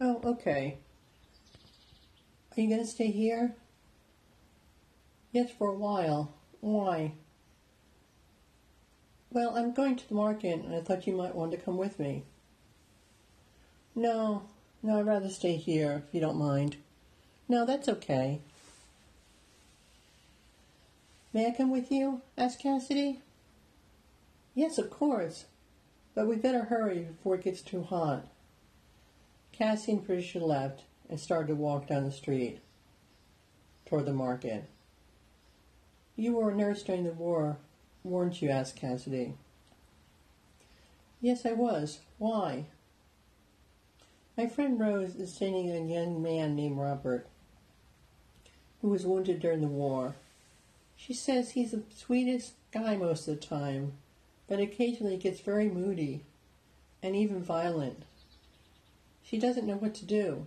Oh, okay. Are you going to stay here? Yes, for a while. Why? Well, I'm going to the market and I thought you might want to come with me. No, no, I'd rather stay here if you don't mind. No, that's okay. May I come with you? asked Cassidy. Yes, of course. But we'd better hurry before it gets too hot. Cassie and Patricia left and started to walk down the street toward the market. You were a nurse during the war, weren't you? asked Cassidy. Yes, I was. Why? My friend Rose is seeing a young man named Robert who was wounded during the war. She says he's the sweetest guy most of the time, but occasionally gets very moody and even violent. She doesn't know what to do.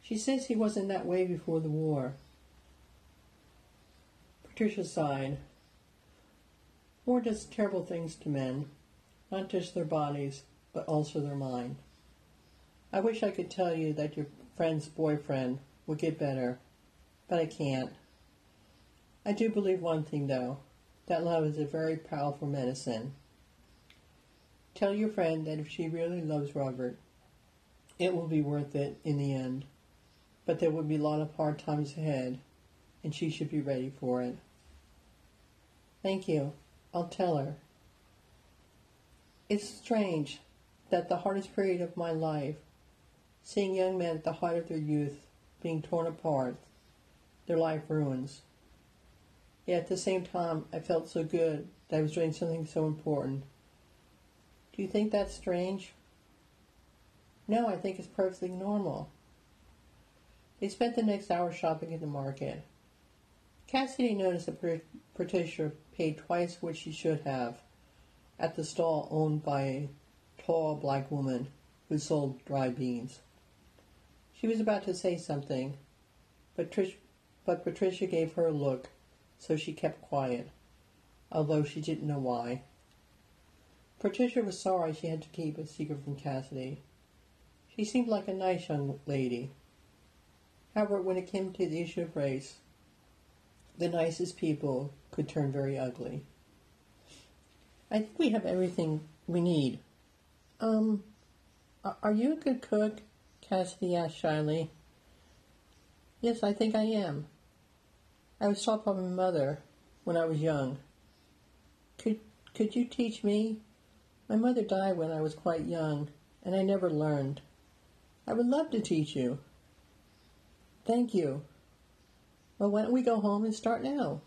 She says he wasn't that way before the war. Patricia sighed. War does terrible things to men, not just their bodies, but also their mind. I wish I could tell you that your friend's boyfriend will get better, but I can't. I do believe one thing, though that love is a very powerful medicine. Tell your friend that if she really loves Robert, it will be worth it in the end. But there will be a lot of hard times ahead, and she should be ready for it. Thank you. I'll tell her. It's strange that the hardest period of my life, seeing young men at the height of their youth being torn apart, their life ruins, Yet at the same time, I felt so good that I was doing something so important. Do you think that's strange? No, I think it's perfectly normal. They spent the next hour shopping in the market. Cassidy noticed that Patricia paid twice what she should have at the stall owned by a tall black woman who sold dry beans. She was about to say something, but, Trish, but Patricia gave her a look so she kept quiet, although she didn't know why. Patricia was sorry she had to keep a secret from Cassidy. She seemed like a nice young lady. However, when it came to the issue of race, the nicest people could turn very ugly. I think we have everything we need. Um, are you a good cook? Cassidy asked shyly. Yes, I think I am. I was taught by my mother when I was young. Could, could you teach me? My mother died when I was quite young, and I never learned. I would love to teach you. Thank you. Well, why don't we go home and start now?